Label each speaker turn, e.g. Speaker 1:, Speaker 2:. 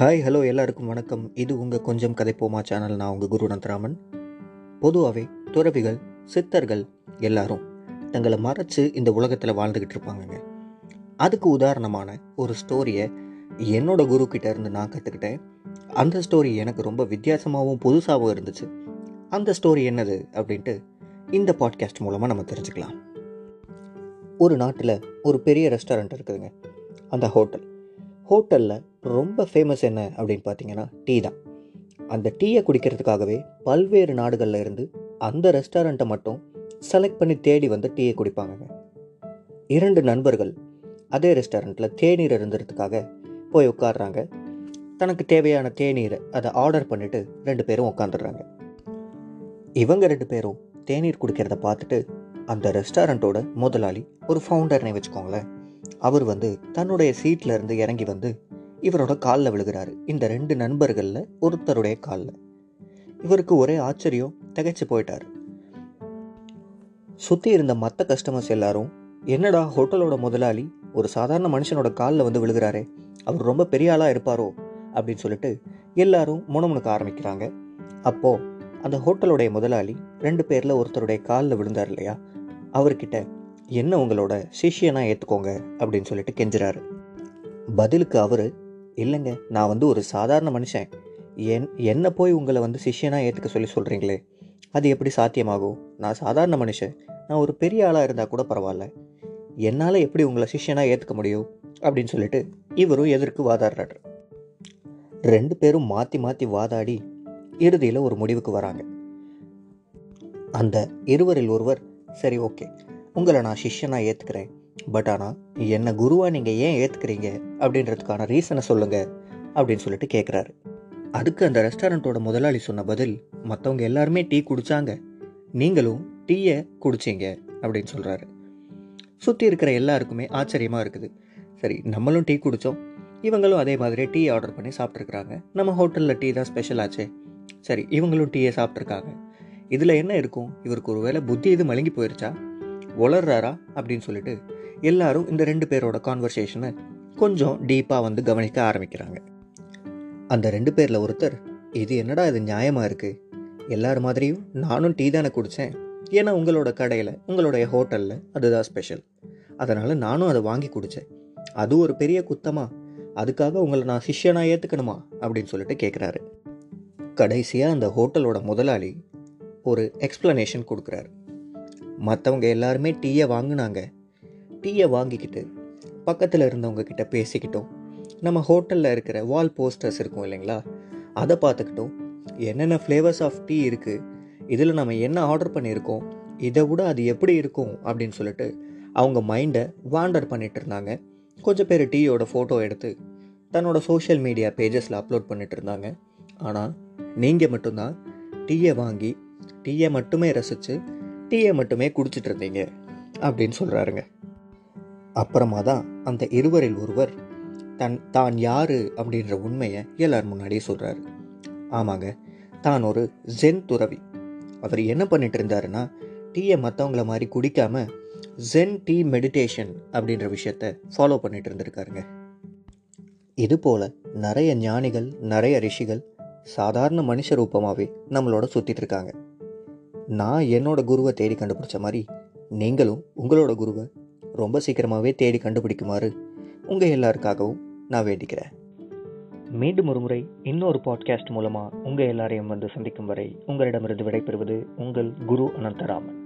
Speaker 1: Hi hello எல்லாருக்கும் வணக்கம். இது உங்கள் கொஞ்சம் கதைப்போமா சேனல் நான் உங்கள் குரு அனந்தராமன் பொதுவாகவே துறவிகள் சித்தர்கள் எல்லாரும் தங்களை மறைச்சு இந்த உலகத்தில் வாழ்ந்துக்கிட்டு இருப்பாங்கங்க. அதுக்கு உதாரணமான ஒரு ஸ்டோரியை என்னோட குரு கிட்ட இருந்து நான் கற்றுக்கிட்டேன் அந்த ஸ்டோரி எனக்கு ரொம்ப வித்தியாசமாகவும் புதுசாகவும் இருந்துச்சு. அந்த ஸ்டோரி என்னது அப்படின்ட்டு இந்த பாட்காஸ்ட் மூலமாக நம்ம தெரிஞ்சுக்கலாம். ஒரு நாட்டில் ஒரு பெரிய ரெஸ்டாரண்ட் இருக்குதுங்க. அந்த ஹோட்டல் ஹோட்டலில் ரொம்ப ஃபேமஸ் என்ன அப்படின்னு பார்த்தீங்கன்னா டீ தான். அந்த டீயை குடிக்கிறதுக்காகவே பல்வேறு நாடுகளில் இருந்து அந்த ரெஸ்டாரண்ட்டை மட்டும் செலக்ட் பண்ணி தேடி வந்து டீயை குடிப்பாங்க இரண்டு நண்பர்கள் அதே ரெஸ்டாரண்ட்டில் தேநீர் இருந்துறதுக்காக போய் உட்காடுறாங்க தனக்கு தேவையான தேநீரை அதை ஆர்டர் பண்ணிவிட்டு ரெண்டு பேரும் உட்காந்துடுறாங்க இவங்க ரெண்டு பேரும் தேநீர் குடிக்கிறத பார்த்துட்டு அந்த ரெஸ்டாரண்ட்டோட முதலாளி ஒரு ஃபவுண்டர்னே வச்சுக்கோங்களேன். அவர் வந்து தன்னுடைய சீட்டில் இருந்து இறங்கி வந்து இவரோட காலில் விழுகிறாரு. இந்த ரெண்டு நண்பர்களில் ஒருத்தருடைய காலில். இவருக்கு ஒரே ஆச்சரியம் திகைச்சு போயிட்டார். சுற்றி இருந்த மற்ற கஸ்டமர்ஸ் எல்லாரும் என்னடா ஹோட்டலோட முதலாளி ஒரு சாதாரண மனுஷனோட காலில் வந்து விழுகிறாரே அவர் ரொம்ப பெரிய ஆளாக இருப்பாரோ? அப்படின்னு சொல்லிட்டு எல்லாரும் முணுமுணுக்க ஆரம்பிக்கிறாங்க. அப்போது அந்த ஹோட்டலுடைய முதலாளி ரெண்டு பேரில் ஒருத்தருடைய காலில் விழுந்தார் இல்லையா? அவர்கிட்ட என்ன உங்களோட சிஷியனாக ஏற்றுக்கோங்க அப்படின்னு சொல்லிட்டு கெஞ்சுறாரு. பதிலுக்கு அவர் இல்லைங்க நான் வந்து ஒரு சாதாரண மனுஷன். என் என்னை போய் உங்களை வந்து சிஷியனாக ஏற்றுக்க சொல்லி சொல்கிறீங்களே அது எப்படி சாத்தியமாகும்? நான் சாதாரண மனுஷன். நான் ஒரு பெரிய ஆளாக இருந்தால் கூட பரவாயில்ல. என்னால் எப்படி உங்களை சிஷியனாக ஏற்றுக்க முடியும்? அப்படின்னு சொல்லிட்டு இவரும் எதிர்க்கு வாதாடுறாரு. ரெண்டு பேரும் மாற்றி மாற்றி வாதாடி இறுதியில் ஒரு முடிவுக்கு வராங்க. அந்த இருவரில் ஒருவர் சரி ஓகே. உங்களை நான் சிஷ்யனாக ஏற்றுக்கிறேன் பட் ஆனால் என்னை குருவாக நீங்கள் ஏன் ஏற்றுக்கிறீங்க அப்படின்றதுக்கான ரீசனை சொல்லுங்கள் அப்படின்னு சொல்லிட்டு கேட்குறாரு அதுக்கு அந்த ரெஸ்டாரண்ட்டோட முதலாளி சொன்ன பதில் மற்றவங்க எல்லாருமே டீ குடித்தாங்க நீங்களும் டீயை குடிச்சிங்க அப்படின்னு சொல்கிறாரு சுற்றி இருக்கிற எல்லாருக்குமே ஆச்சரியமாக இருக்குது. சரி நம்மளும் டீ குடித்தோம் இவங்களும் அதே மாதிரி டீ ஆர்டர் பண்ணி சாப்பிட்ருக்குறாங்க நம்ம ஹோட்டலில் டீ தான் ஸ்பெஷல் ஆச்சே. சரி இவங்களும் டீயை சாப்பிட்ருக்காங்க இதில் என்ன இருக்கும்? இவருக்கு ஒரு வேளை புத்தி இது மழுங்கி போயிருச்சா? வளர்றாரா அப்படின்னு சொல்லிட்டு எல்லாரும் இந்த ரெண்டு பேரோட கான்வர்சேஷனை கொஞ்சம் டீப்பாக வந்து கவனிக்க ஆரம்பிக்கிறாங்க. அந்த ரெண்டு பேரில் ஒருத்தர் இது என்னடா இது நியாயமாக இருக்குது எல்லார் மாதிரியும் நானும் டீ தானே குடித்தேன் ஏன்னா உங்களோட கடையில் உங்களுடைய ஹோட்டலில் அதுதான் ஸ்பெஷல் அதனால் நானும் அதை வாங்கி குடித்தேன் அது ஒரு பெரிய குத்தமா? அதுக்காக உங்களை நான் சிஷ்யனாக ஏற்றுக்கணுமா அப்படின்னு சொல்லிட்டு கேட்குறாரு கடைசியாக அந்த ஹோட்டலோட முதலாளி ஒரு எக்ஸ்ப்ளனேஷன் கொடுக்குறாரு. மற்றவங்க எல்லாருமே டீயை வாங்கினாங்க. டீயை வாங்கிக்கிட்டு பக்கத்தில் இருந்தவங்க கிட்ட பேசிக்கிட்டோம். நம்ம ஹோட்டலில் இருக்கிற வால் போஸ்டர்ஸ் இருக்கும் இல்லைங்களா? அதை பார்த்துக்கிட்டோம். என்னென்ன ஃப்ளேவர்ஸ் ஆஃப் டீ இருக்குது இதில் நம்ம என்ன ஆர்டர் பண்ணியிருக்கோம்? இதை விட அது எப்படி இருக்கும்? அப்படின்னு சொல்லிட்டு அவங்க மைண்டை வாண்டர் பண்ணிட்டு இருந்தாங்க. கொஞ்சம் பேர் டீயோட ஃபோட்டோ எடுத்து தன்னோட சோஷியல் மீடியா பேஜஸில் அப்லோட் பண்ணிட்டு இருந்தாங்க. ஆனால் நீங்கள் மட்டும்தான் டீயை வாங்கி டீயை மட்டுமே ரசித்து டீயை மட்டுமே குடிச்சிட்டு இருந்தீங்க அப்படின்னு சொல்கிறாருங்க அப்புறமா தான் அந்த இருவரில் ஒருவர் தன் தான் யார் அப்படின்ற உண்மையை எல்லார் முன்னாடியே சொல்கிறாரு ஆமாங்க தான் ஒரு ஜென் துறவி. அவர் என்ன பண்ணிட்டு இருந்தாருன்னா டீயை மற்றவங்கள மாதிரி குடிக்காம ஜென் டீ மெடிடேஷன் அப்படின்ற விஷயத்த ஃபாலோ பண்ணிட்டு இருந்திருக்காருங்க இது போல் நிறைய ஞானிகள் நிறைய ரிஷிகள் சாதாரண மனுஷ ரூபமாகவே நம்மளோட சுற்றிட்டு இருக்காங்க நான் என்னோட குருவை தேடி கண்டுபிடிச்ச மாதிரி நீங்களும் உங்களோட குருவை ரொம்ப சீக்கிரமாகவே தேடி கண்டுபிடிக்குமாறு உங்கள் எல்லாருக்காகவும் நான் வேண்டிக்கிறேன். மீண்டும் ஒரு முறை இன்னொரு பாட்காஸ்ட் மூலமாக உங்கள் எல்லாரையும் வந்து சந்திக்கும் வரை உங்களிடமிருந்து விடைபெறுவது உங்கள் குரு அனந்தராமன்.